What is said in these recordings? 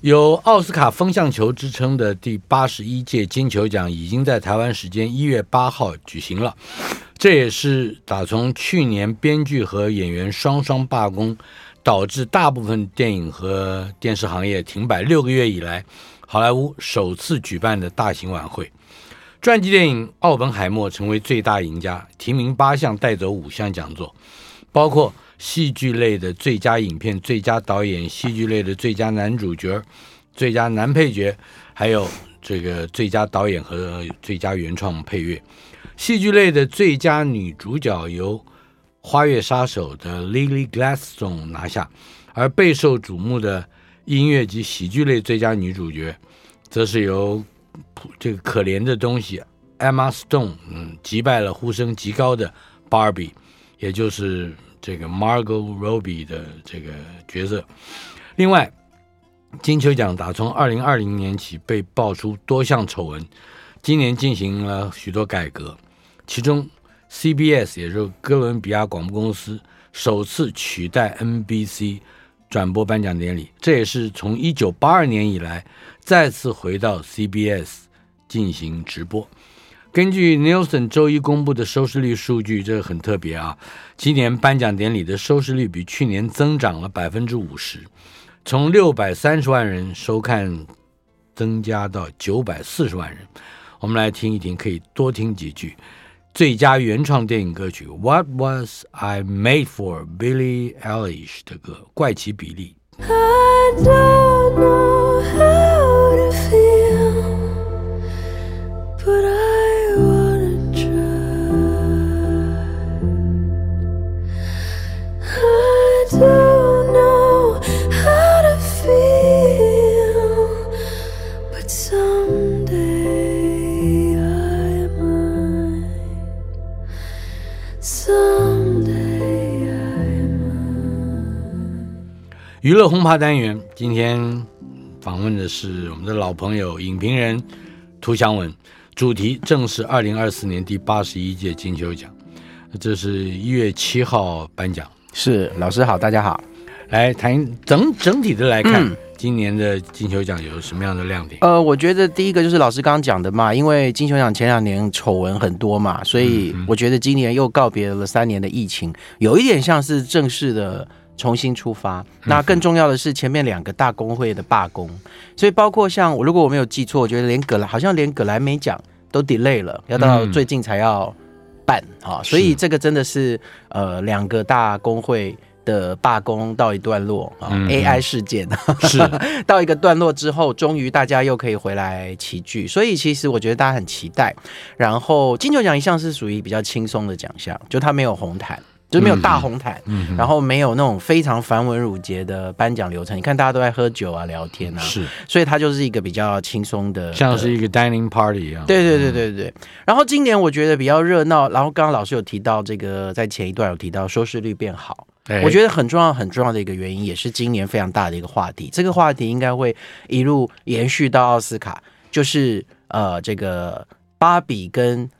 有奥斯卡风向球之称的第八十一届金球奖已经在台湾时间一月八号举行了。这也是打从去年编剧和演员双双罢工，导致大部分电影和电视行业停摆六个月以来，好莱坞首次举办的大型晚会。传记电影《奥本海默》成为最大赢家，提名八项，带走五项奖座。包括戏剧类的最佳影片、最佳导演；戏剧类的最佳男主角、最佳男配角，还有这个最佳导演和最佳原创配乐。戏剧类的最佳女主角由《花月杀手》的 Lily Gladstone 拿下，而备受瞩目的音乐及喜剧类最佳女主角，则是由这个可怜的东西 Emma Stone 嗯击败了呼声极高的 Barbie。也就是这个 Margot Robbie 的这个角色。另外，金球奖打从二零二零年起被爆出多项丑闻，今年进行了许多改革，其中 CBS 也就是哥伦比亚广播公司首次取代 NBC 转播颁奖典礼，这也是从一九八二年以来再次回到 CBS 进行直播。根据 Nielsen 周一公布的收视率数据，这个很特别啊！今年颁奖典礼的收视率比去年增长了百分之五十，从六百三十万人收看增加到九百四十万人。我们来听一听，可以多听几句。最佳原创电影歌曲《What Was I Made For》Billie Eilish 的歌《怪奇比利》。娱乐轰趴单元，今天访问的是我们的老朋友影评人涂祥文，主题正是二零二四年第八十一届金球奖，这是一月七号颁奖。是老师好，大家好，来谈整整体的来看，嗯，今年的金球奖有什么样的亮点？呃，我觉得第一个就是老师刚刚讲的嘛，因为金球奖前两年丑闻很多嘛，所以我觉得今年又告别了三年的疫情，有一点像是正式的。重新出发，那更重要的是前面两个大工会的罢工，所以包括像我，如果我没有记错，我觉得连葛莱好像连葛莱美奖都 delay 了，要到最近才要办啊，所以这个真的是呃两个大工会的罢工到一段落啊，AI 事件是 到一个段落之后，终于大家又可以回来齐聚，所以其实我觉得大家很期待。然后金球奖一向是属于比较轻松的奖项，就它没有红毯。就没有大红毯，然后没有那种非常繁文缛节的颁奖流程。你看大家都在喝酒啊、聊天啊，是，所以它就是一个比较轻松的，像是一个 dining party 一样。对对对对对。然后今年我觉得比较热闹。然后刚刚老师有提到这个，在前一段有提到收视率变好，我觉得很重要很重要的一个原因，也是今年非常大的一个话题。这个话题应该会一路延续到奥斯卡，就是呃这个芭比跟。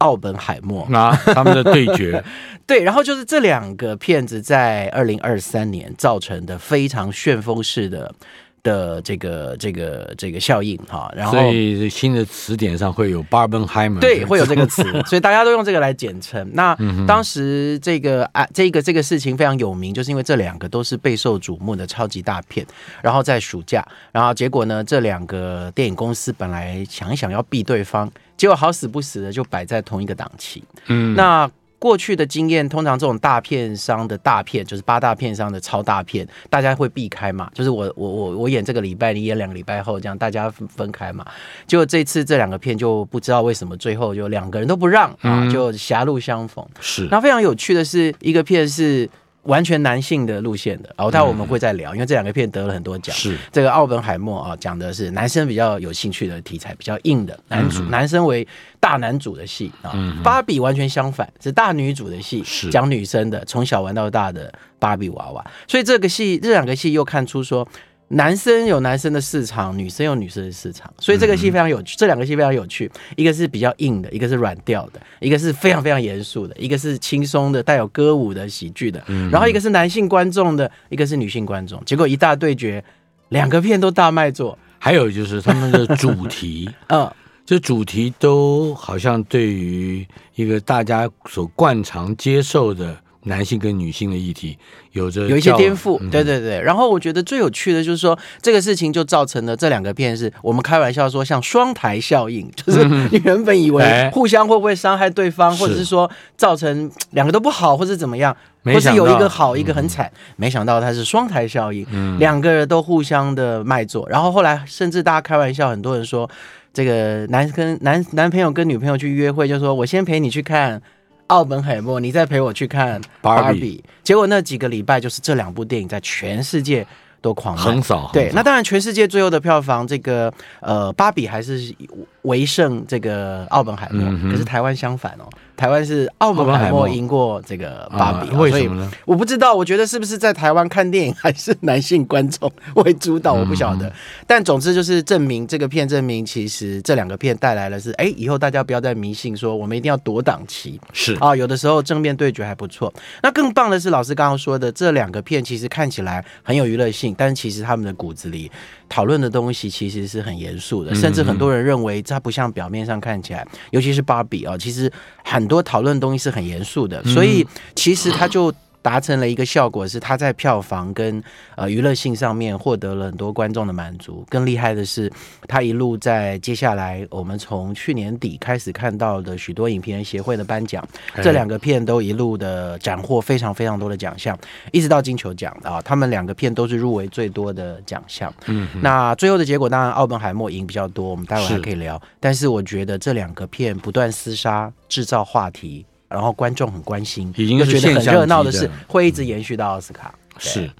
奥本海默，那他们的对决，对，然后就是这两个片子在二零二三年造成的非常旋风式的的这个这个这个效应哈，然后所以新的词典上会有 Barbenheimer，对，会有这个词，所以大家都用这个来简称。那当时这个啊，这个这个事情非常有名，就是因为这两个都是备受瞩目的超级大片，然后在暑假，然后结果呢，这两个电影公司本来想一想要避对方，结果好死不死的就摆在同一个档期，嗯，那。过去的经验，通常这种大片商的大片，就是八大片商的超大片，大家会避开嘛？就是我我我我演这个礼拜，你演两个礼拜后，这样大家分开嘛？结果这次这两个片就不知道为什么最后就两个人都不让啊，就狭路相逢。是，那非常有趣的是，一个片是。完全男性的路线的，然后待会我们会再聊，因为这两个片得了很多奖。是这个奥本海默啊，讲的是男生比较有兴趣的题材，比较硬的男主，男生为大男主的戏啊。芭比完全相反，是大女主的戏，讲女生的，从小玩到大的芭比娃娃。所以这个戏，这两个戏又看出说。男生有男生的市场，女生有女生的市场，所以这个戏非常有趣。这两个戏非常有趣，一个是比较硬的，一个是软调的，一个是非常非常严肃的，一个是轻松的带有歌舞的喜剧的，然后一个是男性观众的，一个是女性观众。结果一大对决，两个片都大卖座。还有就是他们的主题，嗯，这主题都好像对于一个大家所惯常接受的。男性跟女性的议题有着有一些颠覆，对对对。然后我觉得最有趣的就是说，这个事情就造成了这两个片是我们开玩笑说像双台效应，就是你原本以为互相会不会伤害对方，或者是说造成两个都不好，或者怎么样，或是有一个好一个很惨，没想到它是双台效应，两个人都互相的卖座。然后后来甚至大家开玩笑，很多人说这个男跟男男朋友跟女朋友去约会，就说我先陪你去看。奥本海默，你再陪我去看芭比，结果那几个礼拜就是这两部电影在全世界都狂卖，横扫。对，那当然全世界最后的票房，这个呃，芭比还是为胜这个奥本海默，可是台湾相反哦。台湾是奥本海默赢过这个芭比，为什么呢？我不知道，我觉得是不是在台湾看电影还是男性观众为主导，我不晓得。但总之就是证明这个片，证明其实这两个片带来的是，哎，以后大家不要再迷信说我们一定要夺档期，是啊，有的时候正面对决还不错。那更棒的是老师刚刚说的，这两个片其实看起来很有娱乐性，但是其实他们的骨子里讨论的东西其实是很严肃的，甚至很多人认为它不像表面上看起来，尤其是芭比啊，其实很。很多讨论东西是很严肃的，所以其实他就达成了一个效果，是他在票房跟呃娱乐性上面获得了很多观众的满足。更厉害的是，他一路在接下来，我们从去年底开始看到的许多影评人协会的颁奖，这两个片都一路的斩获非常非常多的奖项，一直到金球奖啊，他们两个片都是入围最多的奖项。嗯，那最后的结果当然奥本海默赢比较多，我们待会还可以聊。是但是我觉得这两个片不断厮杀，制造话题。然后观众很关心，已经是觉得很热闹的事，会一直延续到奥斯卡。是，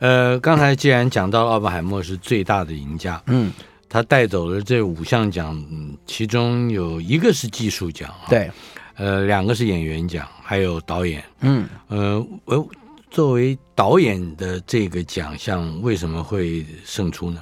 呃，刚才既然讲到奥本海默是最大的赢家，嗯，他带走了这五项奖，嗯，其中有一个是技术奖，对，呃，两个是演员奖，还有导演，嗯，呃，我作为导演的这个奖项，为什么会胜出呢？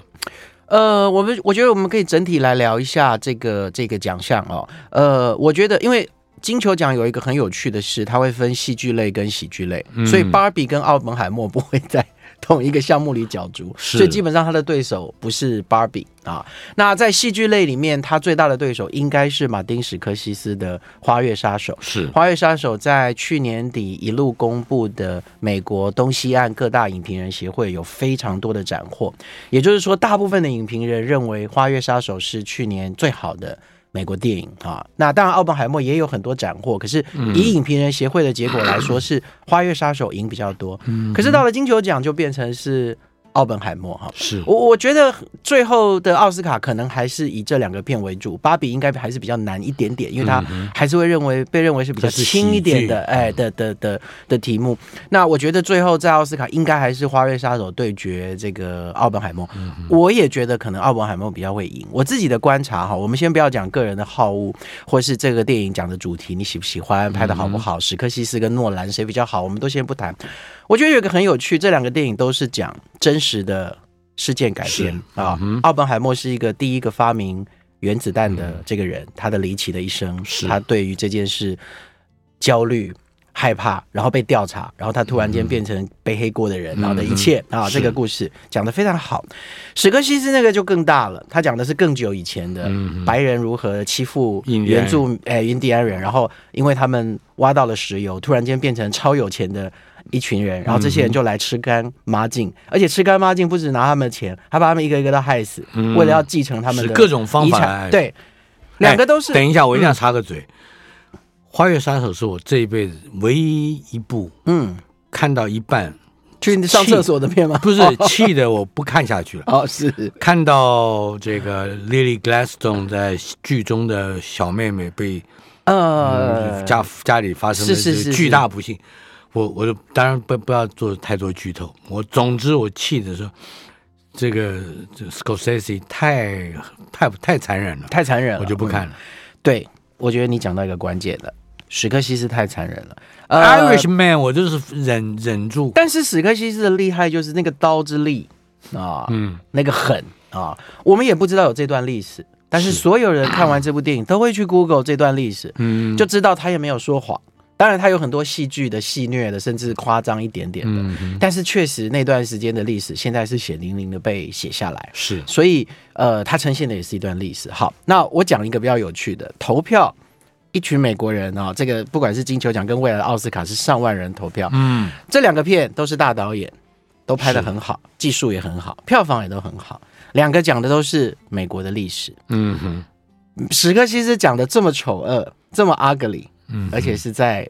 呃，我们我觉得我们可以整体来聊一下这个这个奖项哦。呃，我觉得因为。金球奖有一个很有趣的事，它会分戏剧类跟喜剧类，嗯、所以芭比跟奥本海默不会在同一个项目里角逐，所以基本上他的对手不是芭比啊。那在戏剧类里面，他最大的对手应该是马丁史科西斯的《花月杀手》。是《花月杀手》在去年底一路公布的美国东西岸各大影评人协会有非常多的斩获，也就是说，大部分的影评人认为《花月杀手》是去年最好的。美国电影啊，那当然，奥本海默也有很多斩获，可是以影评人协会的结果来说，是《花月杀手》赢比较多。可是到了金球奖，就变成是。奥本海默哈，是。我我觉得最后的奥斯卡可能还是以这两个片为主，芭比应该还是比较难一点点，因为他还是会认为被认为是比较轻一点的，哎的的的的题目。那我觉得最后在奥斯卡应该还是花月杀手对决这个奥本海默，我也觉得可能奥本海默比较会赢。我自己的观察哈，我们先不要讲个人的好恶，或是这个电影讲的主题你喜不喜欢，拍的好不好，史克西斯跟诺兰谁比较好，我们都先不谈。我觉得有一个很有趣，这两个电影都是讲真实的事件改编啊。奥本海默是一个第一个发明原子弹的这个人，他的离奇的一生，是。他对于这件事焦虑、害怕，然后被调查，然后他突然间变成背黑锅的人，然后的一切啊，这个故事讲得非常好。史克西斯那个就更大了，他讲的是更久以前的白人如何欺负原住诶印第安人，然后因为他们挖到了石油，突然间变成超有钱的一群人，然后这些人就来吃干抹净，而且吃干抹净不止拿他们的钱，还把他们一个一个都害死，为了要继承他们的各种方法。对，两个都是。等一下，我一定要插个嘴。《花月杀手》是我这一辈子唯一一部，嗯，看到一半去上厕所的片吗？不是，气的我不看下去了。哦，是。看到这个 Lily Gladstone 在剧中的小妹妹被呃。家家里发生的巨大不幸，我我就当然不不要做太多剧透。我总之我气的是这个这 Scorsese 太太太残忍了，太残忍了，我就不看了。对，我觉得你讲到一个关键的。史克西斯太残忍了，呃，Irishman 我就是忍忍住。但是史克西斯的厉害就是那个刀之力啊，嗯，那个狠啊，我们也不知道有这段历史，但是所有人看完这部电影都会去 Google 这段历史，嗯，就知道他也没有说谎。当然，它有很多戏剧的戏虐的，甚至夸张一点点的，嗯嗯，但是确实那段时间的历史现在是血淋淋的被写下来，是，所以呃，它呈现的也是一段历史。好，那我讲一个比较有趣的投票。一群美国人啊、哦，这个不管是金球奖跟未来的奥斯卡，是上万人投票。嗯，这两个片都是大导演，都拍得很好，技术也很好，票房也都很好。两个讲的都是美国的历史。嗯哼，史克西斯讲的这么丑恶，这么 ugly，嗯，而且是在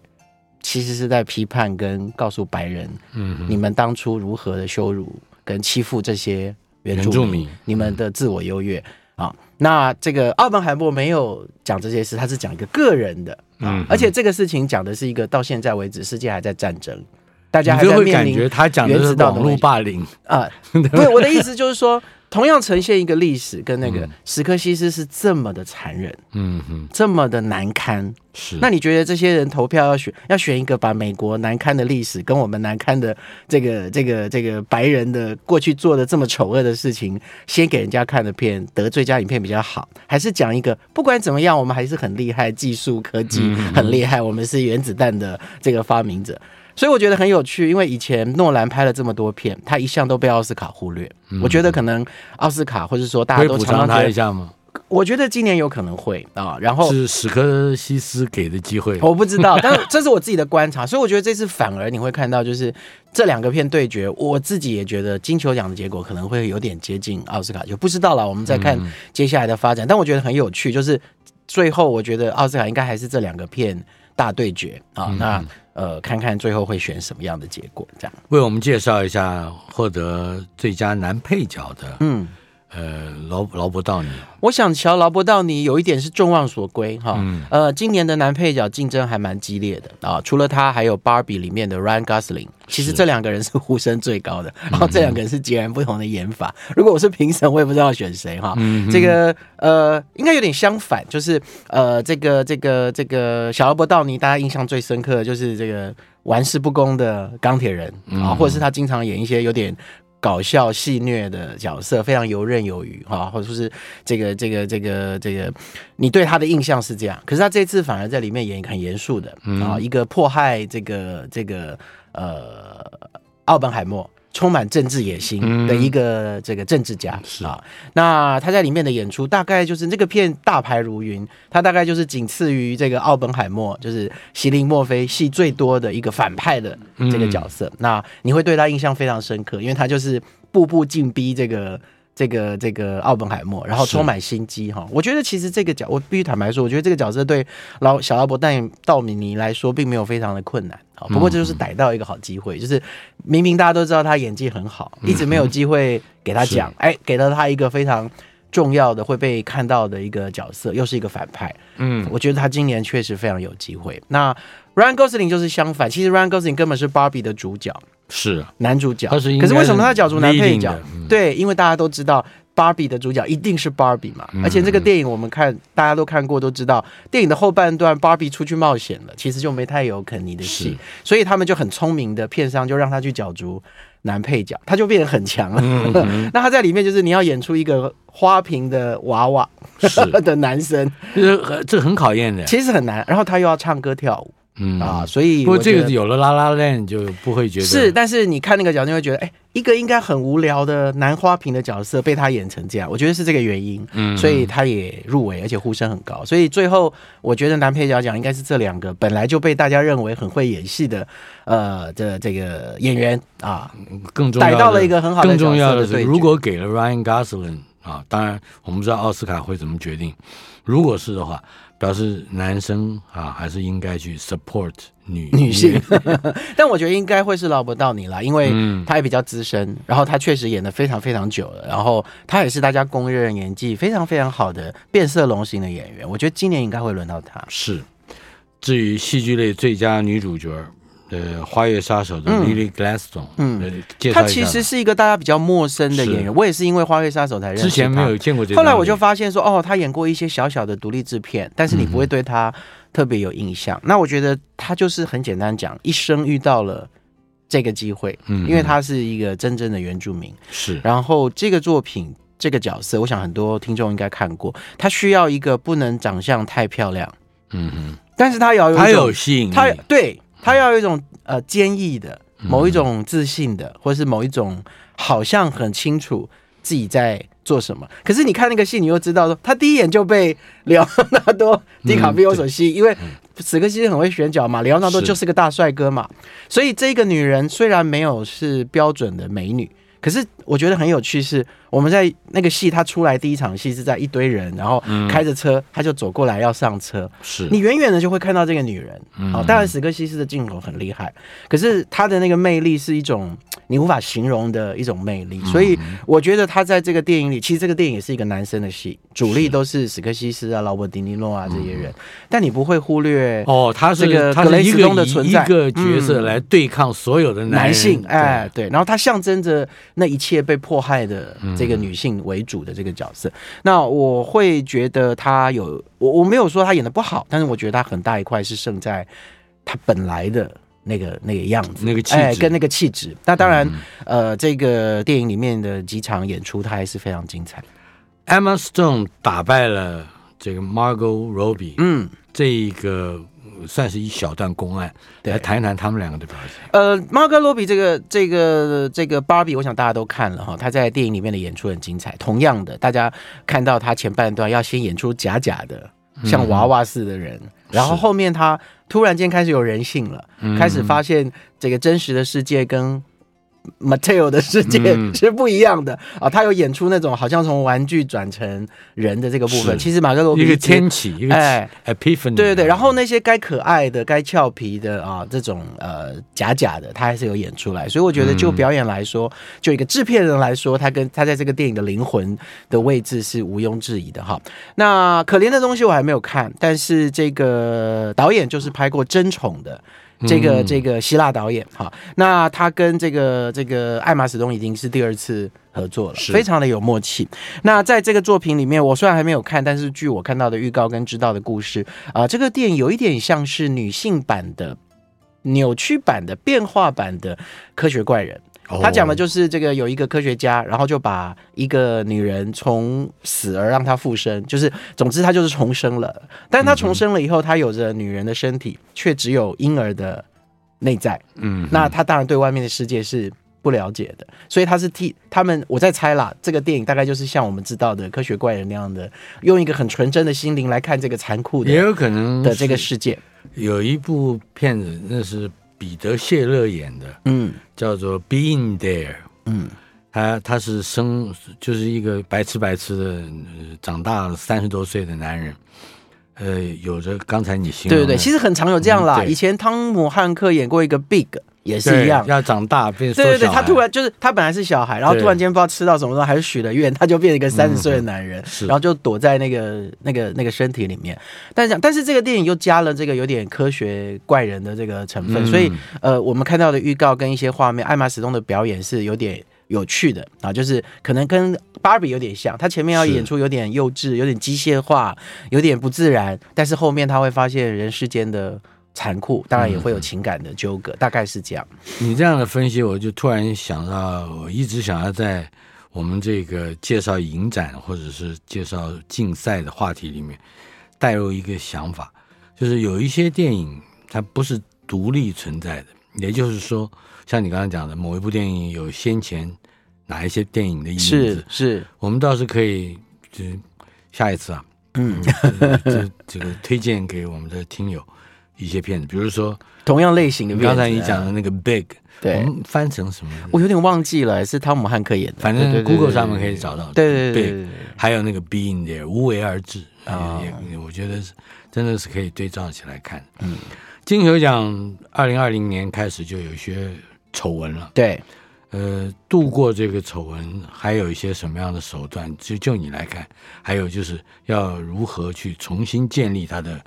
其实是在批判跟告诉白人，嗯，你们当初如何的羞辱跟欺负这些原住民，你们的自我优越。啊，那这个奥本海默没有讲这些事，他是讲一个个人的嗯，而且这个事情讲的是一个到现在为止，世界还在战争，大家还在面临他讲的是网络霸凌啊，对我的意思就是说。同样呈现一个历史，跟那个史柯西斯是这么的残忍，嗯哼，这么的难堪。是，那你觉得这些人投票要选，要选一个把美国难堪的历史跟我们难堪的这个这个这个白人的过去做的这么丑恶的事情，先给人家看的片得最佳影片比较好，还是讲一个不管怎么样，我们还是很厉害，技术科技很厉害，我们是原子弹的这个发明者。所以我觉得很有趣，因为以前诺兰拍了这么多片，他一向都被奥斯卡忽略。嗯、我觉得可能奥斯卡或者说大家都常常他一下吗？我觉得今年有可能会啊。然后是史科西斯给的机会，我不知道，但是这是我自己的观察。所以我觉得这次反而你会看到，就是这两个片对决，我自己也觉得金球奖的结果可能会有点接近奥斯卡，就不知道了。我们再看接下来的发展。嗯、但我觉得很有趣，就是最后我觉得奥斯卡应该还是这两个片大对决啊。嗯、那。呃，看看最后会选什么样的结果，这样。为我们介绍一下获得最佳男配角的，嗯。呃，劳劳勃道尼，我想乔劳勃道尼有一点是众望所归哈。嗯、呃，今年的男配角竞争还蛮激烈的啊。除了他，还有《Barbie》里面的 Ryan Gosling，其实这两个人是呼声最高的。然 后这两个人是截然不同的演法。嗯、如果我是评审，我也不知道要选谁哈。嗯、这个呃，应该有点相反，就是呃，这个这个这个小劳勃道尼，大家印象最深刻的就是这个玩世不恭的钢铁人啊，嗯、或者是他经常演一些有点。搞笑戏谑的角色，非常游刃有余哈，或者说是这个这个这个这个，你对他的印象是这样，可是他这次反而在里面演一个很严肃的啊，一个迫害这个这个呃奥本海默。充满政治野心的一个这个政治家、啊，那他在里面的演出大概就是这个片大牌如云，他大概就是仅次于这个奥本海默，就是席琳墨菲戏最多的一个反派的这个角色。嗯、那你会对他印象非常深刻，因为他就是步步进逼这个。这个这个奥本海默，然后充满心机哈。我觉得其实这个角，我必须坦白说，我觉得这个角色对老小阿伯但道米尼来说并没有非常的困难啊。不过这就是逮到一个好机会，嗯、就是明明大家都知道他演技很好，一直没有机会给他讲，哎 是，给了他一个非常重要的会被看到的一个角色，又是一个反派。嗯，我觉得他今年确实非常有机会。那 Ryan Gosling 就是相反，其实 Ryan Gosling 根本是 Barbie 的主角。是男主角，可是为什么他角逐男配角？嗯、对，因为大家都知道芭比的主角一定是芭比嘛。嗯、而且这个电影我们看，大家都看过，都知道电影的后半段，芭比出去冒险了，其实就没太有肯尼的戏，所以他们就很聪明的片商就让他去角逐男配角，他就变得很强了。嗯嗯 那他在里面就是你要演出一个花瓶的娃娃 的男生，这这很考验的，其实很难。然后他又要唱歌跳舞。嗯。啊，所以不过这个有有了拉拉链就不会觉得是，但是你看那个角色会觉得，哎，一个应该很无聊的男花瓶的角色被他演成这样，我觉得是这个原因，嗯，所以他也入围，而且呼声很高，所以最后我觉得男配角奖应该是这两个本来就被大家认为很会演戏的，呃的这个演员啊，更重要逮到了一个很好的更重要的是，如果给了 Ryan Gosling 啊，当然我们不知道奥斯卡会怎么决定，如果是的话。表示男生啊，还是应该去 support 女女性，但我觉得应该会是劳勃道尼啦，因为他也比较资深，嗯、然后他确实演的非常非常久了，然后他也是大家公认演技非常非常好的变色龙型的演员，我觉得今年应该会轮到他。是，至于戏剧类最佳女主角。呃，花月杀手的 Lily Gladstone，嗯，嗯介绍她其实是一个大家比较陌生的演员，我也是因为花月杀手才认识。之前没有见过这个。后来我就发现说，哦，他演过一些小小的独立制片，但是你不会对他特别有印象。嗯、那我觉得他就是很简单讲，一生遇到了这个机会，嗯，因为他是一个真正的原住民，是。然后这个作品这个角色，我想很多听众应该看过，他需要一个不能长相太漂亮，嗯哼，但是他要有，他有吸引力，他对。他要有一种呃坚毅的某一种自信的，或者是某一种好像很清楚自己在做什么。可是你看那个戏，你又知道说他第一眼就被 里奥纳多·迪卡比欧所吸引，因为史克西很会选角嘛，里奥纳多就是个大帅哥嘛，所以这个女人虽然没有是标准的美女，可是我觉得很有趣是。我们在那个戏，他出来第一场戏是在一堆人，然后开着车，他就走过来要上车。是你远远的就会看到这个女人。好，当然史克西斯的镜头很厉害，可是他的那个魅力是一种你无法形容的一种魅力。所以我觉得他在这个电影里，其实这个电影也是一个男生的戏，主力都是史克西斯啊、劳勃迪尼诺啊这些人，但你不会忽略哦，他是这个格雷斯东的存在，一个角色来对抗所有的男性。哎，对，然后他象征着那一切被迫害的这个女性为主的这个角色，那我会觉得他有我我没有说他演的不好，但是我觉得他很大一块是胜在他本来的那个那个样子，那个气质、哎、跟那个气质。那当然，嗯、呃，这个电影里面的几场演出，它还是非常精彩。Emma Stone 打败了这个 Margot Robbie，嗯，这一个。算是一小段公案，来谈一谈他们两个的表现。呃，margo robbie 这个这个这个芭比，我想大家都看了哈，他在电影里面的演出很精彩。同样的，大家看到他前半段要先演出假假的，像娃娃似的人，嗯、然后后面他突然间开始有人性了，是开始发现这个真实的世界跟。Mateo 的世界是不一样的啊、他有演出那种好像从玩具转成人的这个部分。其实马格罗比一个天启，一个哎，Epiphany，对对对。然后那些该可爱的、该俏皮的啊，这种呃假假的，他还是有演出来。所以我觉得，就表演来说，嗯、就一个制片人来说，他跟他在这个电影的灵魂的位置是毋庸置疑的哈。那可怜的东西我还没有看，但是这个导演就是拍过《争宠》的。这个这个希腊导演哈，那他跟这个这个艾玛史东已经是第二次合作了，非常的有默契。那在这个作品里面，我虽然还没有看，但是据我看到的预告跟知道的故事啊、呃，这个电影有一点像是女性版的、扭曲版的、变化版的科学怪人。他讲的就是这个，有一个科学家，然后就把一个女人从死而让她复生，就是总之她就是重生了。但是她重生了以后，她有着女人的身体，却只有婴儿的内在。嗯，那她当然对外面的世界是不了解的，所以她是替他们。我在猜啦，这个电影大概就是像我们知道的科学怪人那样的，用一个很纯真的心灵来看这个残酷的，也有可能的这个世界。有一部片子，那是。彼得·谢勒演的，嗯，叫做《Being There》，嗯，他他是生就是一个白痴白痴的，长大了三十多岁的男人，呃，有着刚才你形容的，对对对，其实很常有这样啦。嗯、以前汤姆·汉克演过一个《Big》。也是一样，要长大变。对对对，他突然就是他本来是小孩，然后突然间不知道吃到什么东西，还是许了愿，他就变成一个三十岁的男人，然后就躲在那个那个那个身体里面。但是但是这个电影又加了这个有点科学怪人的这个成分，所以呃，我们看到的预告跟一些画面，艾玛史东的表演是有点有趣的啊，就是可能跟芭比有点像，他前面要演出有点幼稚，有点机械化，有点不自然，但是后面他会发现人世间的。残酷，当然也会有情感的纠葛，嗯、大概是这样。你这样的分析，我就突然想到，我一直想要在我们这个介绍影展或者是介绍竞赛的话题里面带入一个想法，就是有一些电影它不是独立存在的。也就是说，像你刚才讲的，某一部电影有先前哪一些电影的影子，是是，我们倒是可以，就下一次啊，嗯，这这个推荐给我们的听友一些片子，比如说同样类型的片子，刚才你讲的那个《Big》，对，我们翻成什么？我有点忘记了，是汤姆汉克演的，反正 Google 上面可以找到。对对对对，还有那个《Being There》，无为而治啊，也我觉得是真的是可以对照起来看。嗯。金球奖二零二零年开始就有一些丑闻了，对，呃，度过这个丑闻还有一些什么样的手段？就就你来看，还有就是要如何去重新建立他的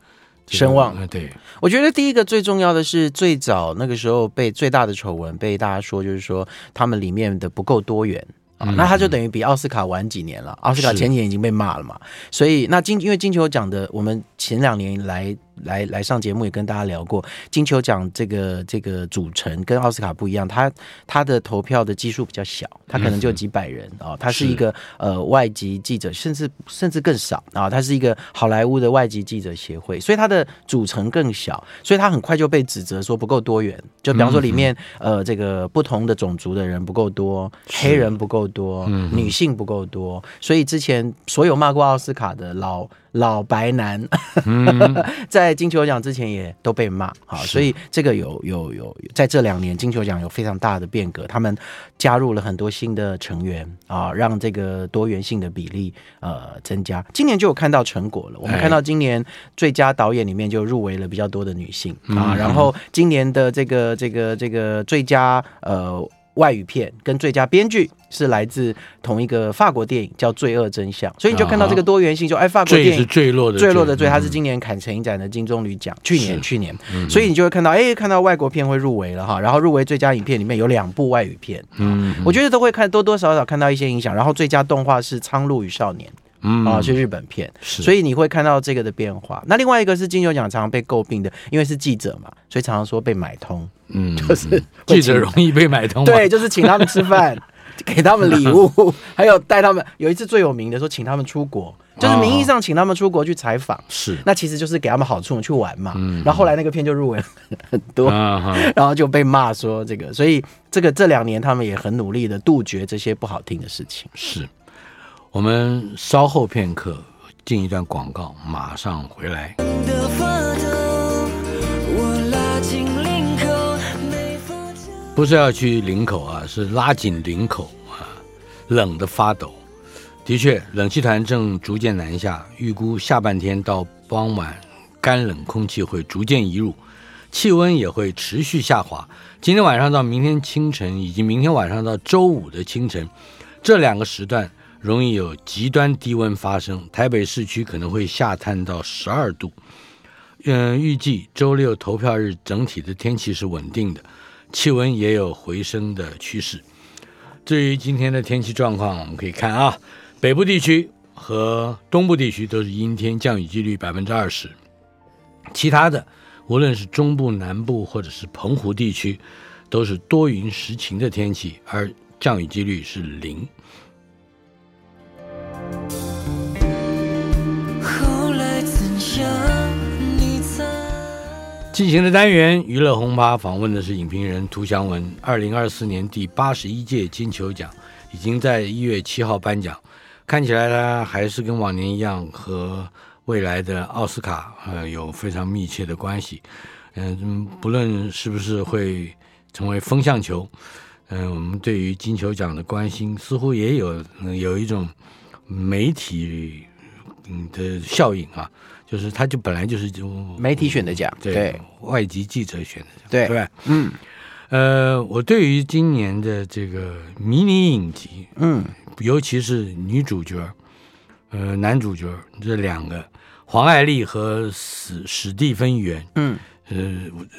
声望？呃，对，我觉得第一个最重要的是最早那个时候被最大的丑闻被大家说就是说他们里面的不够多元。啊，那他就等于比奥斯卡晚几年了。奥斯卡前几年已经被骂了嘛，所以那金因为金球奖的，我们前两年来来来上节目也跟大家聊过，金球奖这个这个组成跟奥斯卡不一样，他他的投票的基数比较小，他可能就几百人啊，他是一个呃外籍记者，甚至甚至更少啊，他是一个好莱坞的外籍记者协会，所以他的组成更小，所以他很快就被指责说不够多元，就比方说里面呃这个不同的种族的人不够多，黑人不够。多女性不够多，所以之前所有骂过奥斯卡的老老白男，在金球奖之前也都被骂。啊，所以这个有有有，在这两年金球奖有非常大的变革，他们加入了很多新的成员啊，让这个多元性的比例呃增加。今年就有看到成果了，我们看到今年最佳导演里面就入围了比较多的女性啊，然后今年的这个这个这个最佳呃。外语片跟最佳编剧是来自同一个法国电影，叫《罪恶真相》，所以你就看到这个多元性，就哎，法国电影是《坠落的坠落的罪》，它是今年坎城影展的金棕榈奖，去年去年，所以你就会看到，哎，看到外国片会入围了哈，然后入围最佳影片里面有两部外语片，嗯，我觉得都会看多多少少看到一些影响，然后最佳动画是《苍鹭与少年》。嗯啊，去日本片，是所以你会看到这个的变化。那另外一个是金球奖常常被诟病的，因为是记者嘛，所以常常说被买通。嗯，就是 记者容易被买通。对，就是请他们吃饭，给他们礼物，还有带他们。有一次最有名的说，请他们出国，就是名义上请他们出国去采访。是，那其实就是给他们好处去玩嘛。嗯，然后后来那个片就入围很多，然后就被骂说这个。所以这个这两年他们也很努力的杜绝这些不好听的事情。是。我们稍后片刻进一段广告，马上回来。不是要去领口啊，是拉紧领口啊，冷得发抖。的确，冷气团正逐渐南下，预估下半天到傍晚，干冷空气会逐渐移入，气温也会持续下滑。今天晚上到明天清晨，以及明天晚上到周五的清晨，这两个时段。容易有极端低温发生，台北市区可能会下探到十二度。嗯，预计周六投票日整体的天气是稳定的，气温也有回升的趋势。至于今天的天气状况，我们可以看啊，北部地区和东部地区都是阴天，降雨几率百分之二十。其他的，无论是中部、南部或者是澎湖地区，都是多云时晴的天气，而降雨几率是零。进行的单元娱乐轰趴访问的是影评人涂祥文。二零二四年第八十一届金球奖已经在一月七号颁奖，看起来呢还是跟往年一样，和未来的奥斯卡呃有非常密切的关系。嗯，不论是不是会成为风向球，嗯，我们对于金球奖的关心似乎也有有一种媒体嗯的效应啊。就是，他就本来就是就媒体选的奖，对，对。外籍记者选的奖，对，对，嗯，呃，我对于今年的这个迷你影集，嗯，尤其是女主角，呃，男主角这两个，黄爱丽和史史蒂芬元，嗯，呃，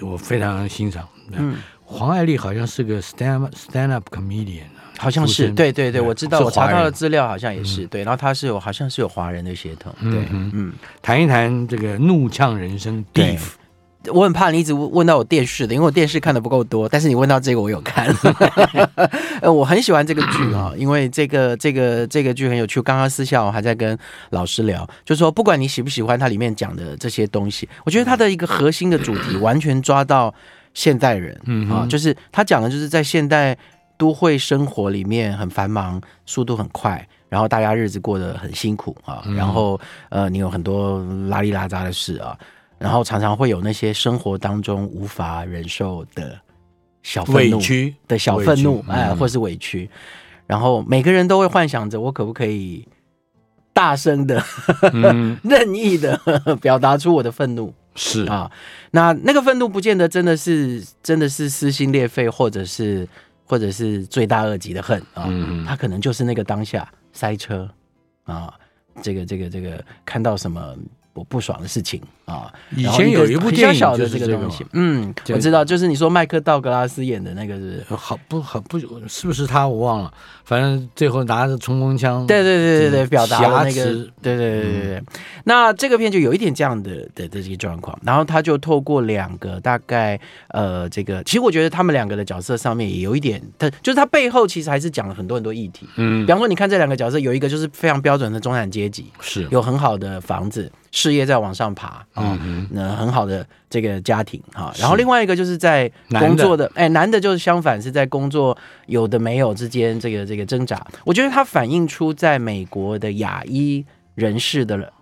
我我非常欣赏，嗯，黄爱丽好像是个 stand stand up comedian。好像是，对对对，我知道，我查到的资料好像也是对，然后他是有，好像是有华人的血统，对，嗯，谈一谈这个怒呛人生，Beef，我很怕你一直问到我电视的，因为我电视看的不够多。但是你问到这个，我有看。呃，我很喜欢这个剧啊，因为这个这个这个剧很有趣。刚刚私下我还在跟老师聊，就是说不管你喜不喜欢它里面讲的这些东西，我觉得它的一个核心的主题 完全抓到现代人嗯啊，就是他讲的就是在现代都会生活里面很繁忙，速度很快，然后大家日子过得很辛苦啊，然后呃，你有很多拉里拉杂的事啊。然后常常会有那些生活当中无法忍受的小愤怒委屈的小愤怒，哎，或是委屈。然后每个人都会幻想着，我可不可以大声的、嗯、任意的表达出我的愤怒？是啊，那那个愤怒不见得真的是真的是撕心裂肺，或者是或者是罪大恶极的恨啊，嗯、他可能就是那个当下塞车啊，这个这个这个看到什么。我不爽的事情啊！以前有一部电影就是这个东西，嗯，我知道，就是你说麦克道格拉斯演的那个是好不好不是不是他我忘了，反正最后拿着冲锋枪，对对对对对，表达了那个，对对对对对。那这个片就有一点这样的的的这个状况，然后他就透过两个大概呃这个，其实我觉得他们两个的角色上面也有一点，他就是他背后其实还是讲了很多很多议题，嗯，比方说你看这两个角色，有一个就是非常标准的中产阶级，是有很好的房子。事业在往上爬啊，那、嗯、很好的这个家庭哈。然后另外一个就是在工作的，哎，男的就是相反是在工作有的没有之间这个这个挣扎。我觉得它反映出在美国的亚裔人士的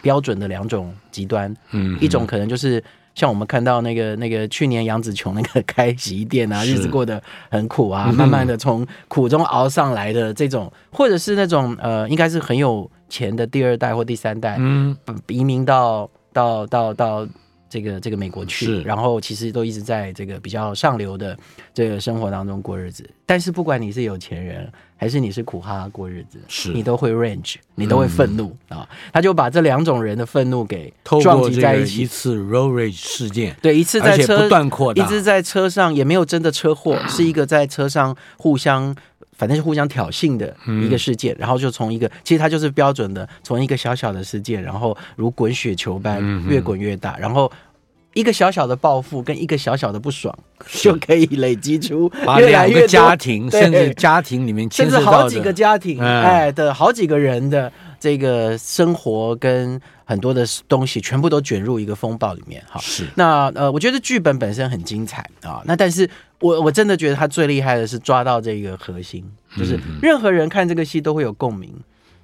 标准的两种极端，嗯，一种可能就是像我们看到那个那个去年杨紫琼那个开洗衣店啊，日子过得很苦啊，慢慢的从苦中熬上来的这种，或者是那种呃，应该是很有。钱的第二代或第三代，嗯，移民到到到到这个这个美国去，是然后其实都一直在这个比较上流的这个生活当中过日子。但是不管你是有钱人还是你是苦哈哈过日子，是你都会 range，你都会愤怒啊！他就把这两种人的愤怒给撞击在一起。一次 road rage 事件，对，一次在车不断扩大，一直在车上也没有真的车祸，嗯、是一个在车上互相。反正是互相挑衅的一个事件，嗯、然后就从一个，其实它就是标准的，从一个小小的事件，然后如滚雪球般越滚越大，嗯、然后一个小小的报复跟一个小小的不爽就可以累积出越来越多家庭，甚至家庭里面甚至好几个家庭，嗯、哎的好几个人的这个生活跟很多的东西全部都卷入一个风暴里面。哈，是。那呃，我觉得剧本本身很精彩啊，那但是。我我真的觉得他最厉害的是抓到这个核心，就是任何人看这个戏都会有共鸣，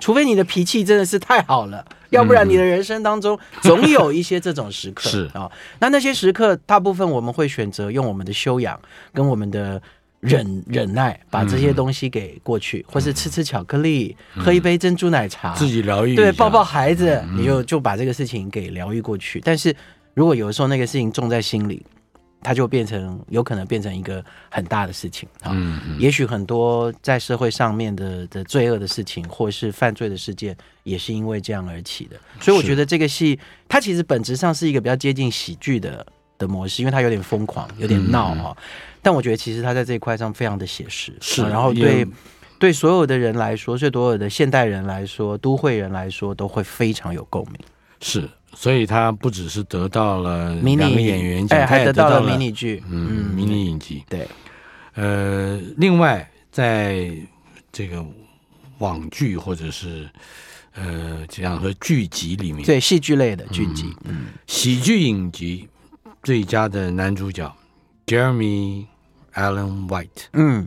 除非你的脾气真的是太好了，要不然你的人生当中总有一些这种时刻 是啊。那那些时刻，大部分我们会选择用我们的修养跟我们的忍忍耐，把这些东西给过去，或是吃吃巧克力，喝一杯珍珠奶茶，自己疗愈，对，抱抱孩子，你就就把这个事情给疗愈过去。但是如果有的时候那个事情种在心里。它就变成有可能变成一个很大的事情啊！嗯嗯，也许很多在社会上面的的罪恶的事情，或是犯罪的事件，也是因为这样而起的。所以我觉得这个戏，它其实本质上是一个比较接近喜剧的的模式，因为它有点疯狂，有点闹哈。嗯、但我觉得其实它在这一块上非常的写实，是。然后对对所有的人来说，对所有的现代人来说，都会人来说，都会非常有共鸣。是。所以他不只是得到了两个演员奖，哎，还得到了迷你剧，嗯，迷你影集。对，呃，另外，在这个网剧或者是呃这样和剧集里面，对戏剧类的剧集，嗯，喜剧影集最佳的男主角 Jeremy Allen White，嗯。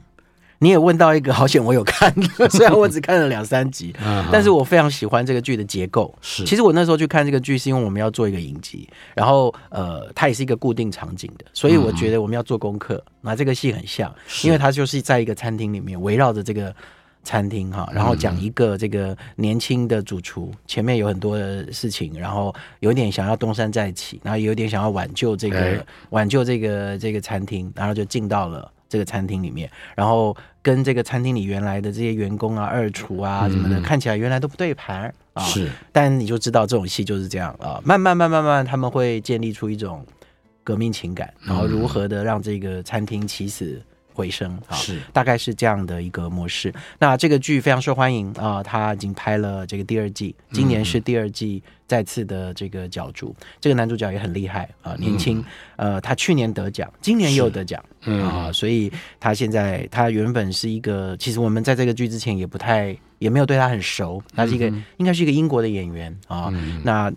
你也问到一个好险，我有看，虽然我只看了两三集，但是我非常喜欢这个剧的结构。是，其实我那时候去看这个剧，是因为我们要做一个影集，然后呃，它也是一个固定场景的，所以我觉得我们要做功课。那这个戏很像，因为它就是在一个餐厅里面，围绕着这个餐厅哈，然后讲一个这个年轻的主厨，前面有很多的事情，然后有点想要东山再起，然后有点想要挽救这个挽救这个这个餐厅，然后就进到了。这个餐厅里面，然后跟这个餐厅里原来的这些员工啊、二厨啊什么的，嗯、看起来原来都不对盘啊。是，但你就知道这种戏就是这样啊，慢慢、慢慢、慢慢，他们会建立出一种革命情感，然后如何的让这个餐厅起死回升啊，是。大概是这样的一个模式。那这个剧非常受欢迎啊，他已经拍了这个第二季，今年是第二季再次的这个角逐，嗯、这个男主角也很厉害啊，年轻，嗯、呃，他去年得奖，今年又得奖啊，所以他现在他原本是一个，其实我们在这个剧之前也不太也没有对他很熟，他是一个、嗯、应该是一个英国的演员啊，嗯、那。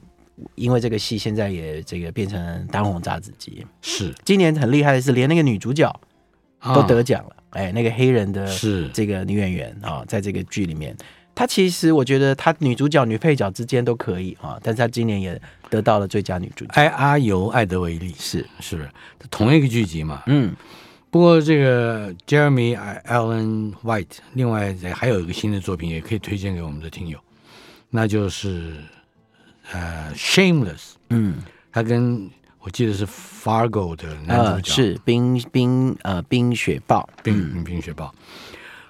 因为这个戏现在也这个变成当红炸子鸡，是。今年很厉害的是，连那个女主角都得奖了。啊、哎，那个黑人的是这个女演员啊，在这个剧里面，她其实我觉得她女主角、女配角之间都可以啊，但是她今年也得到了最佳女主角。哎阿尤·艾德维利是是不是同一个剧集嘛？嗯，不过这个 Jeremy Allen White 另外还有一个新的作品也可以推荐给我们的听友，那就是。呃，Shameless，嗯，他跟我记得是 Fargo 的男主角，呃、是冰冰呃冰雪豹，冰冰雪豹。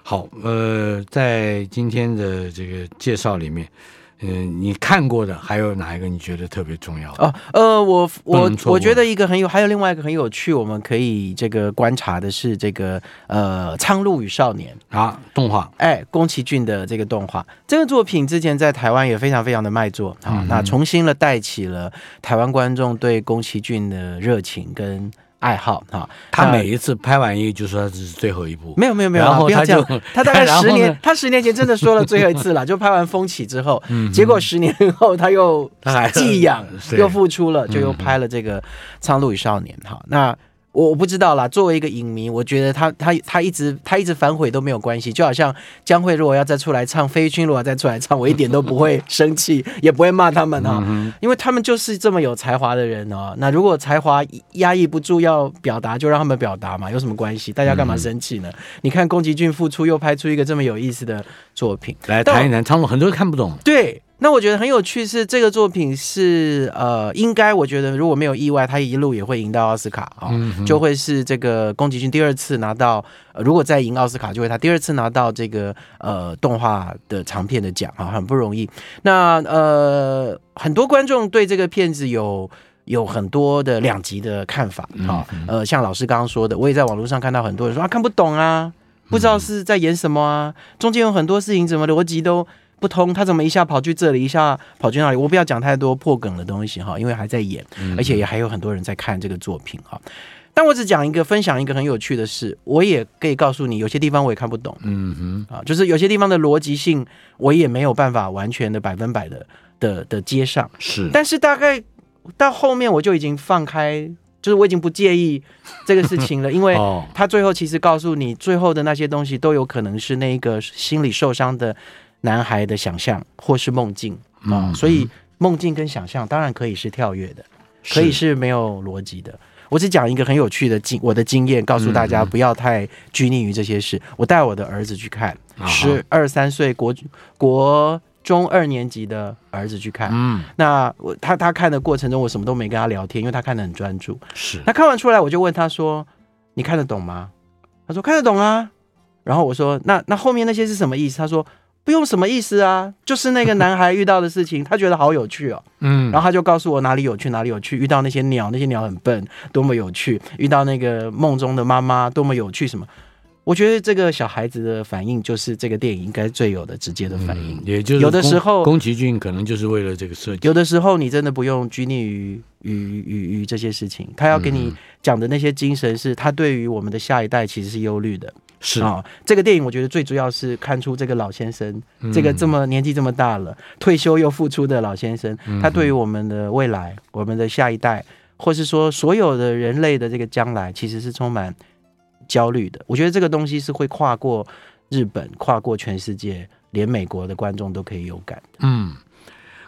好，呃，在今天的这个介绍里面。嗯，你看过的还有哪一个你觉得特别重要的？哦，呃，我我我觉得一个很有，还有另外一个很有趣，我们可以这个观察的是这个呃《苍鹭与少年》啊，动画，哎，宫崎骏的这个动画，这个作品之前在台湾也非常非常的卖座啊，嗯、那重新的带起了台湾观众对宫崎骏的热情跟。爱好哈，他每一次拍完一个就说这是最后一部，没有没有没有，然后他就 他大概十年，他十年前真的说了最后一次了，就拍完《风起》之后，结果十年后他又寄养又复出了，就又拍了这个《苍鹭与少年》哈，那。我我不知道啦，作为一个影迷，我觉得他他他一直他一直反悔都没有关系，就好像江蕙如果要再出来唱，费玉清如果再出来唱，我一点都不会 生气，也不会骂他们啊、哦，因为他们就是这么有才华的人哦。那如果才华压抑不住要表达，就让他们表达嘛，有什么关系？大家干嘛生气呢？你看宫崎骏复出又拍出一个这么有意思的作品，来谈一谈苍鹭，很多人看不懂。对。那我觉得很有趣是这个作品是呃，应该我觉得如果没有意外，他一路也会赢到奥斯卡啊，就会是这个宫崎骏第二次拿到，呃、如果再赢奥斯卡，就会他第二次拿到这个呃动画的长片的奖啊，很不容易。那呃，很多观众对这个片子有有很多的两极的看法啊，呃，像老师刚刚说的，我也在网络上看到很多人说啊看不懂啊，不知道是在演什么啊，中间有很多事情怎么逻辑都。不通，他怎么一下跑去这里，一下跑去那里？我不要讲太多破梗的东西哈，因为还在演，而且也还有很多人在看这个作品哈。但我只讲一个，分享一个很有趣的事，我也可以告诉你，有些地方我也看不懂，嗯哼，啊，就是有些地方的逻辑性，我也没有办法完全的百分百的的的接上。是，但是大概到后面我就已经放开，就是我已经不介意这个事情了，因为他最后其实告诉你，最后的那些东西都有可能是那个心理受伤的。男孩的想象或是梦境啊，嗯、所以梦境跟想象当然可以是跳跃的，可以是没有逻辑的。我只讲一个很有趣的经，我的经验告诉大家，不要太拘泥于这些事。嗯、我带我的儿子去看，十二三岁国国中二年级的儿子去看。嗯，那我他他看的过程中，我什么都没跟他聊天，因为他看的很专注。是，那看完出来，我就问他说：“你看得懂吗？”他说：“看得懂啊。”然后我说：“那那后面那些是什么意思？”他说。不用什么意思啊，就是那个男孩遇到的事情，他觉得好有趣哦。嗯，然后他就告诉我哪里有趣，哪里有趣。遇到那些鸟，那些鸟很笨，多么有趣。遇到那个梦中的妈妈，多么有趣。什么？我觉得这个小孩子的反应，就是这个电影应该最有的直接的反应。嗯、也就是有的时候，宫崎骏可能就是为了这个设计。有的时候，你真的不用拘泥于于于于这些事情。他要给你讲的那些精神，是他对于我们的下一代其实是忧虑的。是啊、哦，这个电影我觉得最主要是看出这个老先生，嗯、这个这么年纪这么大了，退休又复出的老先生，他对于我们的未来、我们的下一代，或是说所有的人类的这个将来，其实是充满焦虑的。我觉得这个东西是会跨过日本、跨过全世界，连美国的观众都可以有感的。嗯。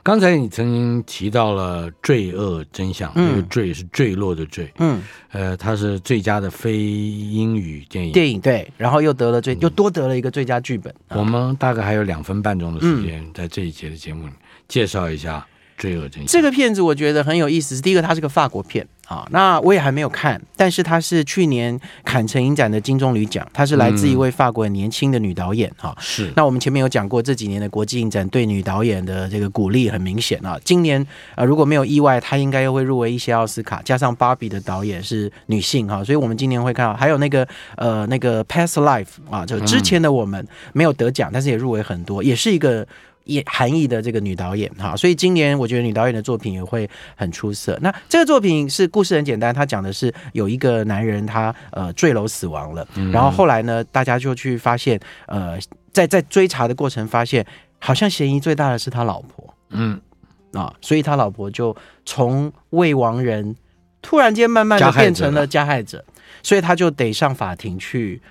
刚才你曾经提到了《罪恶真相》，嗯，这个坠是坠落的坠，嗯，呃，它是最佳的非英语电影，电影对，然后又得了最，又多得了一个最佳剧本。我们大概还有两分半钟的时间，在这一节的节目里介绍一下罪恶真相。这个片子我觉得很有意思，是第一个，它是个法国片啊。那我也还没有看，但是它是去年坎城影展的金棕榈奖，它是来自一位法国年轻的女导演哈。嗯、是。那我们前面有讲过，这几年的国际影展对女导演的这个鼓励很明显啊。今年啊、呃，如果没有意外，她应该又会入围一些奥斯卡。加上芭比的导演是女性哈，所以我们今年会看到还有那个呃那个 Past Life 啊，就之前的我们没有得奖，但是也入围很多，也是一个。也韩裔的这个女导演哈，所以今年我觉得女导演的作品也会很出色。那这个作品是故事很简单，它讲的是有一个男人他呃坠楼死亡了，然后后来呢，大家就去发现呃在在追查的过程发现，好像嫌疑最大的是他老婆，嗯啊，所以他老婆就从未亡人突然间慢慢的变成了加害者，所以他就得上法庭去。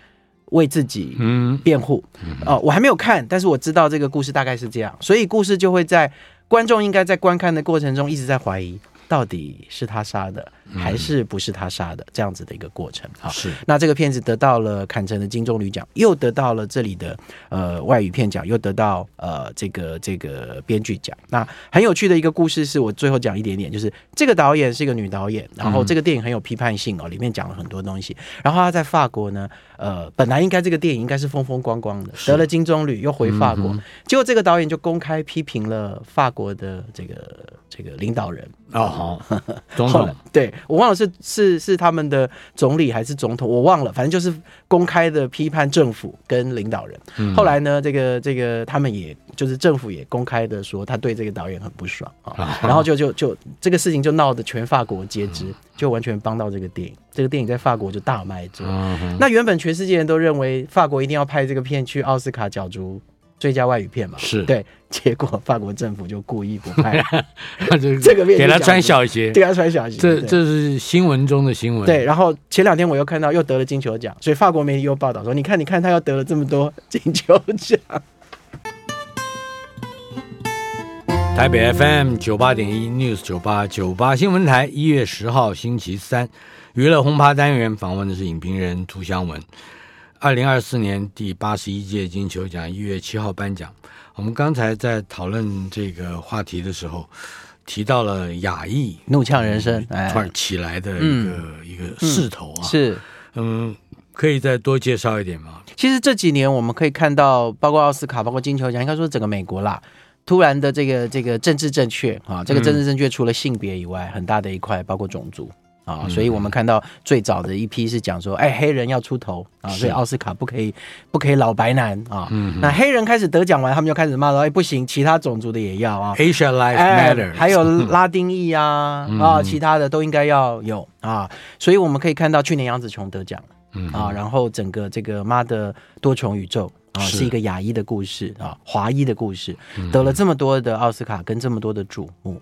为自己辩护，哦，我还没有看，但是我知道这个故事大概是这样，所以故事就会在观众应该在观看的过程中一直在怀疑。到底是他杀的，还是不是他杀的？嗯、这样子的一个过程啊。是。那这个片子得到了坎城的金棕榈奖，又得到了这里的呃外语片奖，又得到呃这个这个编剧奖。那很有趣的一个故事，是我最后讲一点点，就是这个导演是一个女导演，然后这个电影很有批判性哦，里面讲了很多东西。然后她在法国呢，呃，本来应该这个电影应该是风风光光的，得了金棕榈又回法国，嗯、结果这个导演就公开批评了法国的这个这个领导人。哦，好，总统，对，我忘了是是是他们的总理还是总统，我忘了，反正就是公开的批判政府跟领导人。嗯、后来呢，这个这个他们也就是政府也公开的说他对这个导演很不爽啊，哦、然后就就就这个事情就闹得全法国皆知，就完全帮到这个电影，这个电影在法国就大卖座。嗯、那原本全世界人都认为法国一定要拍这个片去奥斯卡角逐。最佳外语片嘛，是对，结果法国政府就故意不拍，这个片给他穿小鞋，给他穿小鞋，这这是新闻中的新闻。对，然后前两天我又看到又得了金球奖，所以法国媒体又报道说，你看，你看他又得了这么多 金球奖。台北 FM 九八点一 News 九八九八新闻台，一月十号星期三，娱乐轰趴单元访问的是影评人涂湘文。二零二四年第八十一届金球奖一月七号颁奖，我们刚才在讨论这个话题的时候，提到了亚裔怒呛人生突然起来的一个、嗯、一个势头啊，是嗯，可以再多介绍一点吗？其实这几年我们可以看到，包括奥斯卡，包括金球奖，应该说整个美国啦，突然的这个这个政治正确啊，这个政治正确除了性别以外，很大的一块包括种族。啊，所以我们看到最早的一批是讲说，哎，黑人要出头啊，所以奥斯卡不可以不可以老白男啊。嗯，那黑人开始得奖完，他们就开始骂说，哎，不行，其他种族的也要啊，Asia Life Matter，还有拉丁裔啊 啊，其他的都应该要有啊。所以我们可以看到去年杨紫琼得奖，啊，然后整个这个妈的多重宇宙啊，是。一个亚裔的故事啊，华裔的故事，得了这么多的奥斯卡跟这么多的瞩目。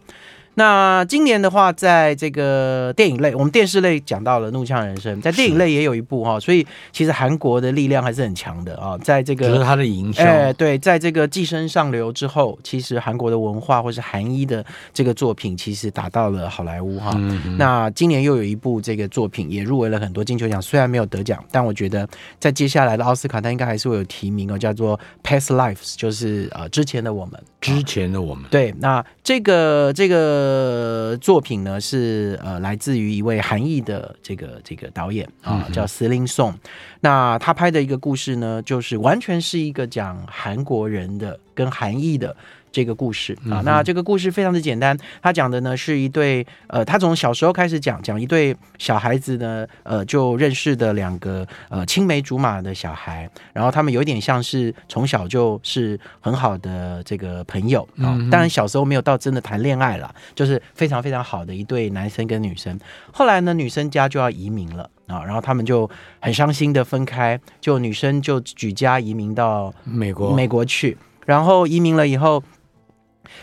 那今年的话，在这个电影类，我们电视类讲到了《怒呛人生》，在电影类也有一部哈，所以其实韩国的力量还是很强的啊。在这个，就是它的营销，哎，对，在这个寄生上流之后，其实韩国的文化或是韩裔的这个作品，其实达到了好莱坞哈。那今年又有一部这个作品也入围了很多金球奖，虽然没有得奖，但我觉得在接下来的奥斯卡，它应该还是会有提名哦，叫做《Past Lives》，就是呃之前的我们，之前的我们。对，那这个这个。呃，作品呢是呃来自于一位韩裔的这个这个导演啊，叫司令宋。那他拍的一个故事呢，就是完全是一个讲韩国人的跟韩裔的。这个故事啊，那这个故事非常的简单，他讲的呢是一对呃，他从小时候开始讲，讲一对小孩子呢，呃，就认识的两个呃青梅竹马的小孩，然后他们有点像是从小就是很好的这个朋友啊，当然小时候没有到真的谈恋爱了，就是非常非常好的一对男生跟女生。后来呢，女生家就要移民了啊，然后他们就很伤心的分开，就女生就举家移民到美国美国去，然后移民了以后。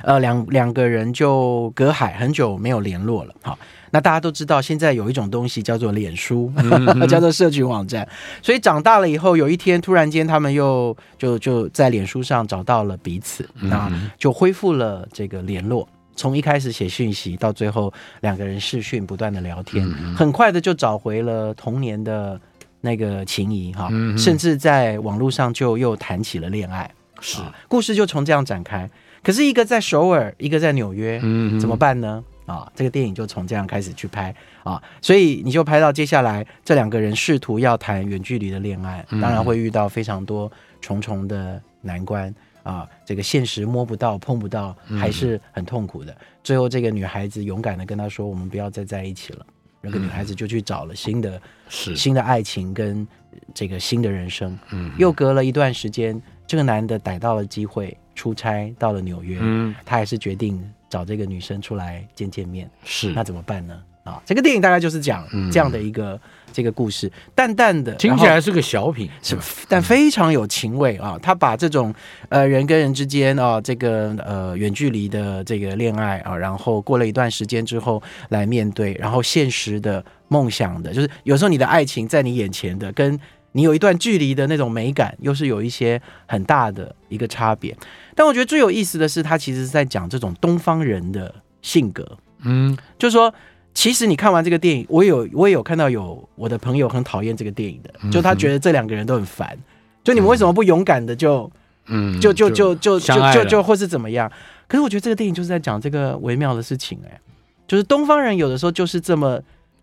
呃，两两个人就隔海很久没有联络了。好，那大家都知道，现在有一种东西叫做脸书，叫做社群网站。所以长大了以后，有一天突然间，他们又就就在脸书上找到了彼此，那就恢复了这个联络。从一开始写讯息，到最后两个人视讯不断的聊天，很快的就找回了童年的那个情谊哈，甚至在网络上就又谈起了恋爱。是，故事就从这样展开。可是一个在首尔，一个在纽约，嗯，怎么办呢？啊，这个电影就从这样开始去拍啊，所以你就拍到接下来这两个人试图要谈远距离的恋爱，当然会遇到非常多重重的难关啊，这个现实摸不到、碰不到，还是很痛苦的。最后，这个女孩子勇敢的跟他说：“我们不要再在一起了。”那个女孩子就去找了新的、是新的爱情跟这个新的人生。嗯，又隔了一段时间，这个男的逮到了机会出差到了纽约，嗯，他还是决定找这个女生出来见见面。是那怎么办呢？啊，这个电影大概就是讲这样的一个、嗯、这个故事，淡淡的，听起来是个小品，是，但非常有情味啊。他把这种呃人跟人之间啊，这个呃远距离的这个恋爱啊，然后过了一段时间之后来面对，然后现实的梦想的，就是有时候你的爱情在你眼前的，跟你有一段距离的那种美感，又是有一些很大的一个差别。但我觉得最有意思的是，他其实是在讲这种东方人的性格，嗯，就是说。其实你看完这个电影，我有我也有看到有我的朋友很讨厌这个电影的，就他觉得这两个人都很烦，就你们为什么不勇敢的就，嗯，就就就就就就就或是怎么样？可是我觉得这个电影就是在讲这个微妙的事情，哎，就是东方人有的时候就是这么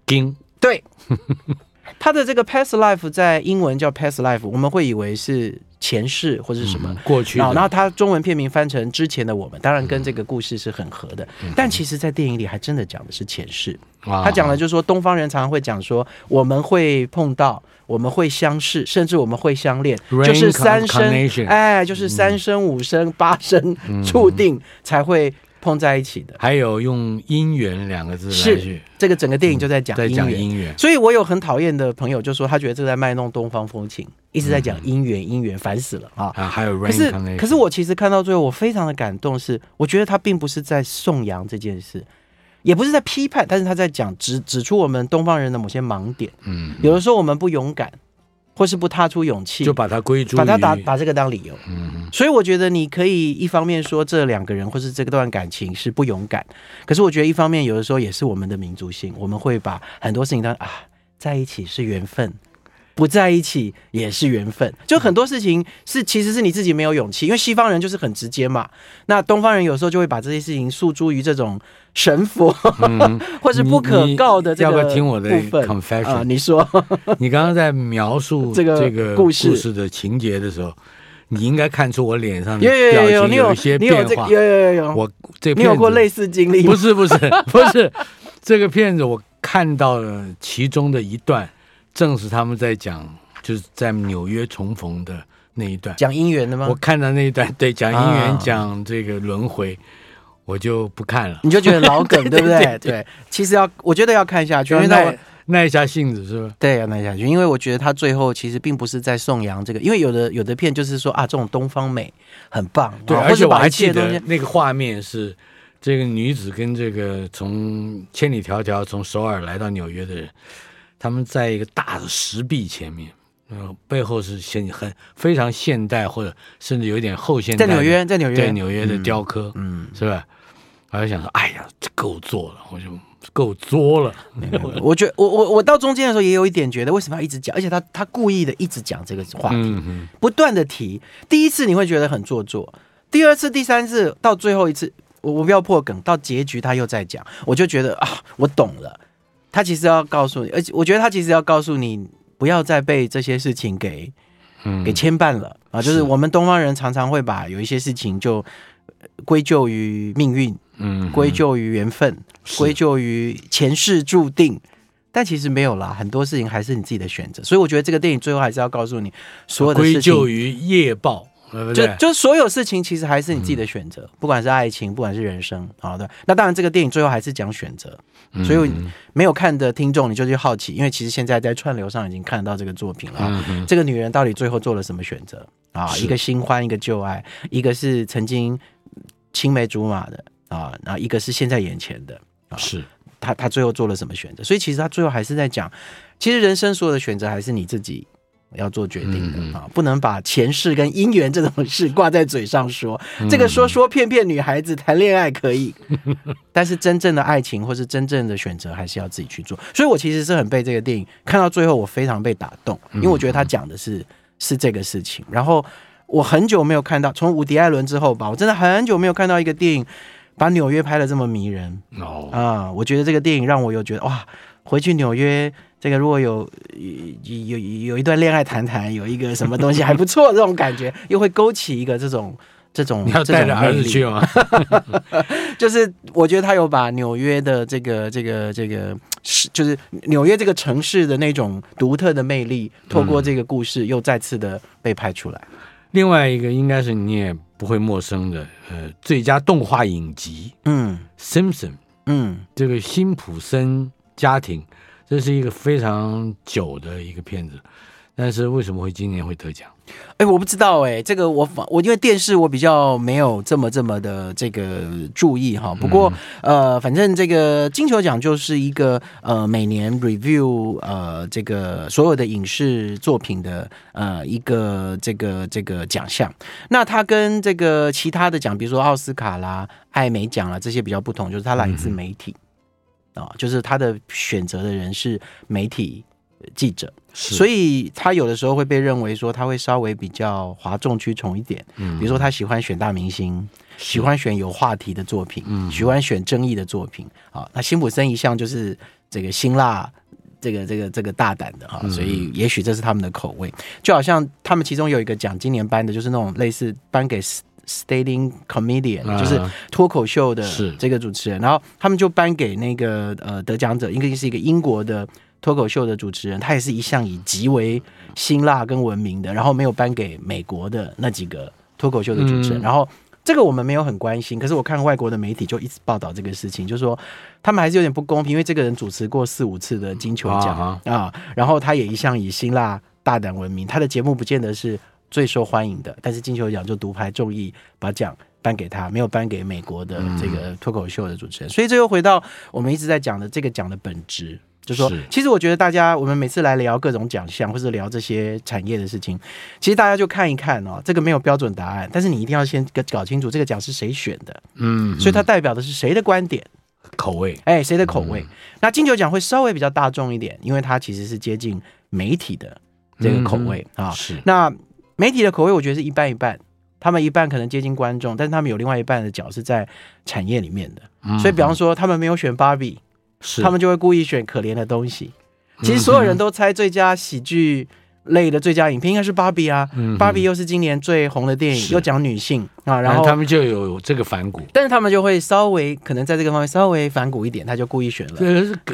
硬，对，他的这个 past life 在英文叫 past life，我们会以为是。前世或者是什么、嗯、过去，然后他中文片名翻成之前的我们，当然跟这个故事是很合的。嗯、但其实，在电影里还真的讲的是前世。嗯、他讲的就是说，东方人常常会讲说，我们会碰到，我们会相识，甚至我们会相恋，就是三生，哎，就是三生五生八生注定才会。碰在一起的，还有用姻缘两个字来是这个整个电影就在讲姻缘，在讲姻缘。所以我有很讨厌的朋友就说，他觉得这在卖弄东方风情，一直在讲姻缘姻缘，烦死了啊！啊，还有可是可是我其实看到最后，我非常的感动，是我觉得他并不是在颂扬这件事，也不是在批判，但是他在讲指指出我们东方人的某些盲点。嗯，有的时候我们不勇敢。或是不踏出勇气，就把它归诸，把它打把这个当理由。嗯哼，所以我觉得你可以一方面说这两个人或是这段感情是不勇敢，可是我觉得一方面有的时候也是我们的民族性，我们会把很多事情当啊在一起是缘分。不在一起也是缘分，就很多事情是其实是你自己没有勇气，因为西方人就是很直接嘛。那东方人有时候就会把这些事情诉诸于这种神佛，嗯、或是不可告的这个部分。要不要听我的 confession？啊，你说，你刚刚在描述 这个这个故事的情节的时候，你应该看出我脸上的表情有一些变化。有有有有，我这你有过类似经历？不是不是不是，这个片子我看到了其中的一段。正是他们在讲，就是在纽约重逢的那一段，讲姻缘的吗？我看到那一段，对，讲姻缘，讲这个轮回，我就不看了。你就觉得老梗，对不对？对，其实要，我觉得要看下去，因为耐耐一下性子，是吧？对，要耐下去，因为我觉得他最后其实并不是在颂扬这个，因为有的有的片就是说啊，这种东方美很棒，对，而且我还记得那个画面是这个女子跟这个从千里迢迢从首尔来到纽约的人。他们在一个大的石壁前面，嗯，背后是现很非常现代或者甚至有一点后现代。在纽约，在纽约，对纽约的雕刻，嗯，是吧？我就想说，哎呀，这够作了，我就够作了。我觉得，我我我到中间的时候也有一点觉得，为什么要一直讲？而且他他故意的一直讲这个话题，嗯、不断的提。第一次你会觉得很做作，第二次、第三次，到最后一次，我我不要破梗，到结局他又在讲，我就觉得啊，我懂了。他其实要告诉你，而且我觉得他其实要告诉你，不要再被这些事情给，嗯，给牵绊了啊！就是我们东方人常常会把有一些事情就归咎于命运，嗯，归咎于缘分，归咎于前世注定，但其实没有啦，很多事情还是你自己的选择。所以我觉得这个电影最后还是要告诉你，所有的事情归咎于业报。就就所有事情其实还是你自己的选择，不管是爱情，不管是人生，好的。那当然，这个电影最后还是讲选择，所以没有看的听众你就去好奇，因为其实现在在串流上已经看得到这个作品了。这个女人到底最后做了什么选择啊？一个新欢，一个旧爱，一个是曾经青梅竹马的啊，然后一个是现在眼前的啊。是她她最后做了什么选择？所以其实她最后还是在讲，其实人生所有的选择还是你自己。要做决定的啊，嗯、不能把前世跟姻缘这种事挂在嘴上说。嗯、这个说说骗骗女孩子谈恋爱可以，但是真正的爱情或是真正的选择还是要自己去做。所以我其实是很被这个电影看到最后，我非常被打动，因为我觉得他讲的是是这个事情。然后我很久没有看到，从伍迪·艾伦之后吧，我真的很久没有看到一个电影把纽约拍的这么迷人。哦啊，我觉得这个电影让我又觉得哇，回去纽约这个如果有有有有一段恋爱谈谈，有一个什么东西还不错，这种感觉又会勾起一个这种。这种你要带着儿子去吗？就是我觉得他有把纽约的这个这个这个是，就是纽约这个城市的那种独特的魅力，透过这个故事又再次的被拍出来。嗯、另外一个应该是你也不会陌生的，呃，最佳动画影集，嗯，Simpson，嗯，这个辛普森家庭，这是一个非常久的一个片子，但是为什么会今年会得奖？哎，我不知道哎，这个我我因为电视我比较没有这么这么的这个注意哈。不过、嗯、呃，反正这个金球奖就是一个呃每年 review 呃这个所有的影视作品的呃一个这个这个奖项。那它跟这个其他的奖，比如说奥斯卡啦、艾美奖啦这些比较不同，就是它来自媒体哦，就是他的选择的人是媒体记者。所以他有的时候会被认为说他会稍微比较哗众取宠一点，嗯，比如说他喜欢选大明星，喜欢选有话题的作品，嗯，喜欢选争议的作品，啊，那辛普森一向就是这个辛辣，这个这个这个大胆的哈，所以也许这是他们的口味，就好像他们其中有一个奖今年颁的就是那种类似颁给 stand-in comedian，就是脱口秀的这个主持人，然后他们就颁给那个呃得奖者，应该是一个英国的。脱口秀的主持人，他也是一向以极为辛辣跟闻名的，然后没有颁给美国的那几个脱口秀的主持人。嗯、然后这个我们没有很关心，可是我看外国的媒体就一直报道这个事情，就是说他们还是有点不公平，因为这个人主持过四五次的金球奖啊，啊，然后他也一向以辛辣大胆闻名，他的节目不见得是最受欢迎的，但是金球奖就独排众议把奖颁给他，没有颁给美国的这个脱口秀的主持人。所以这又回到我们一直在讲的这个奖的本质。就是说，其实我觉得大家，我们每次来聊各种奖项，或是聊这些产业的事情，其实大家就看一看哦，这个没有标准答案，但是你一定要先搞清楚这个奖是谁选的，嗯，所以它代表的是谁的观点、口味，哎，谁的口味？嗯、那金球奖会稍微比较大众一点，因为它其实是接近媒体的这个口味啊。是，那媒体的口味，我觉得是一半一半，他们一半可能接近观众，但是他们有另外一半的脚是在产业里面的，嗯、所以比方说，他们没有选芭比。他们就会故意选可怜的东西。其实所有人都猜最佳喜剧类的最佳影片应该是芭比啊，芭比又是今年最红的电影，又讲女性啊，然后他们就有这个反骨，但是他们就会稍微可能在这个方面稍微反骨一点，他就故意选了。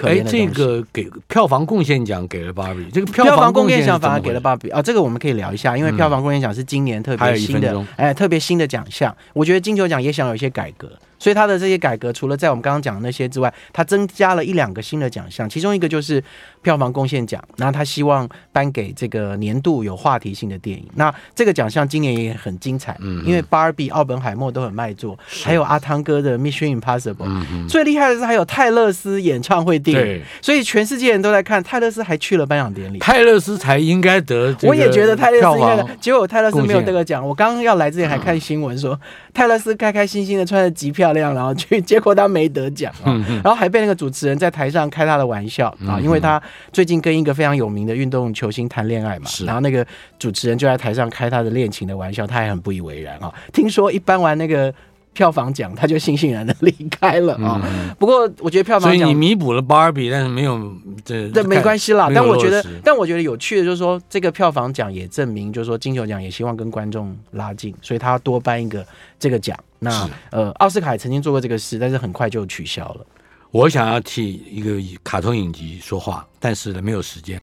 哎，这个给票房贡献奖给了芭比，这个票房贡献奖反而给了芭比啊，这个我们可以聊一下，因为票房贡献奖是今年特别新的，哎，特别新的奖项，我觉得金球奖也想有一些改革。所以他的这些改革，除了在我们刚刚讲的那些之外，他增加了一两个新的奖项，其中一个就是票房贡献奖。然后他希望颁给这个年度有话题性的电影。那这个奖项今年也很精彩，嗯，因为芭比、奥本海默都很卖座，还有阿汤哥的 Mission Impossible，嗯，最厉害的是还有泰勒斯演唱会电影，对，所以全世界人都在看。泰勒斯还去了颁奖典礼，泰勒斯才应该得。我也觉得泰勒斯应该得，结果泰勒斯没有得个奖。我刚刚要来之前还看新闻说，泰勒斯开开心心的穿着机票。亮，然后去，结果他没得奖啊，然后还被那个主持人在台上开他的玩笑啊，因为他最近跟一个非常有名的运动球星谈恋爱嘛，然后那个主持人就在台上开他的恋情的玩笑，他还很不以为然啊。听说一般玩那个票房奖，他就悻悻然的离开了啊。不过我觉得票房奖，所以你弥补了 Barbie，，但是没有这这没关系啦。但我觉得，但我觉得有趣的就是说，这个票房奖也证明，就是说金球奖也希望跟观众拉近，所以他多颁一个这个奖。那呃，奥斯卡也曾经做过这个事，但是很快就取消了。我想要替一个卡通影集说话，但是呢，没有时间。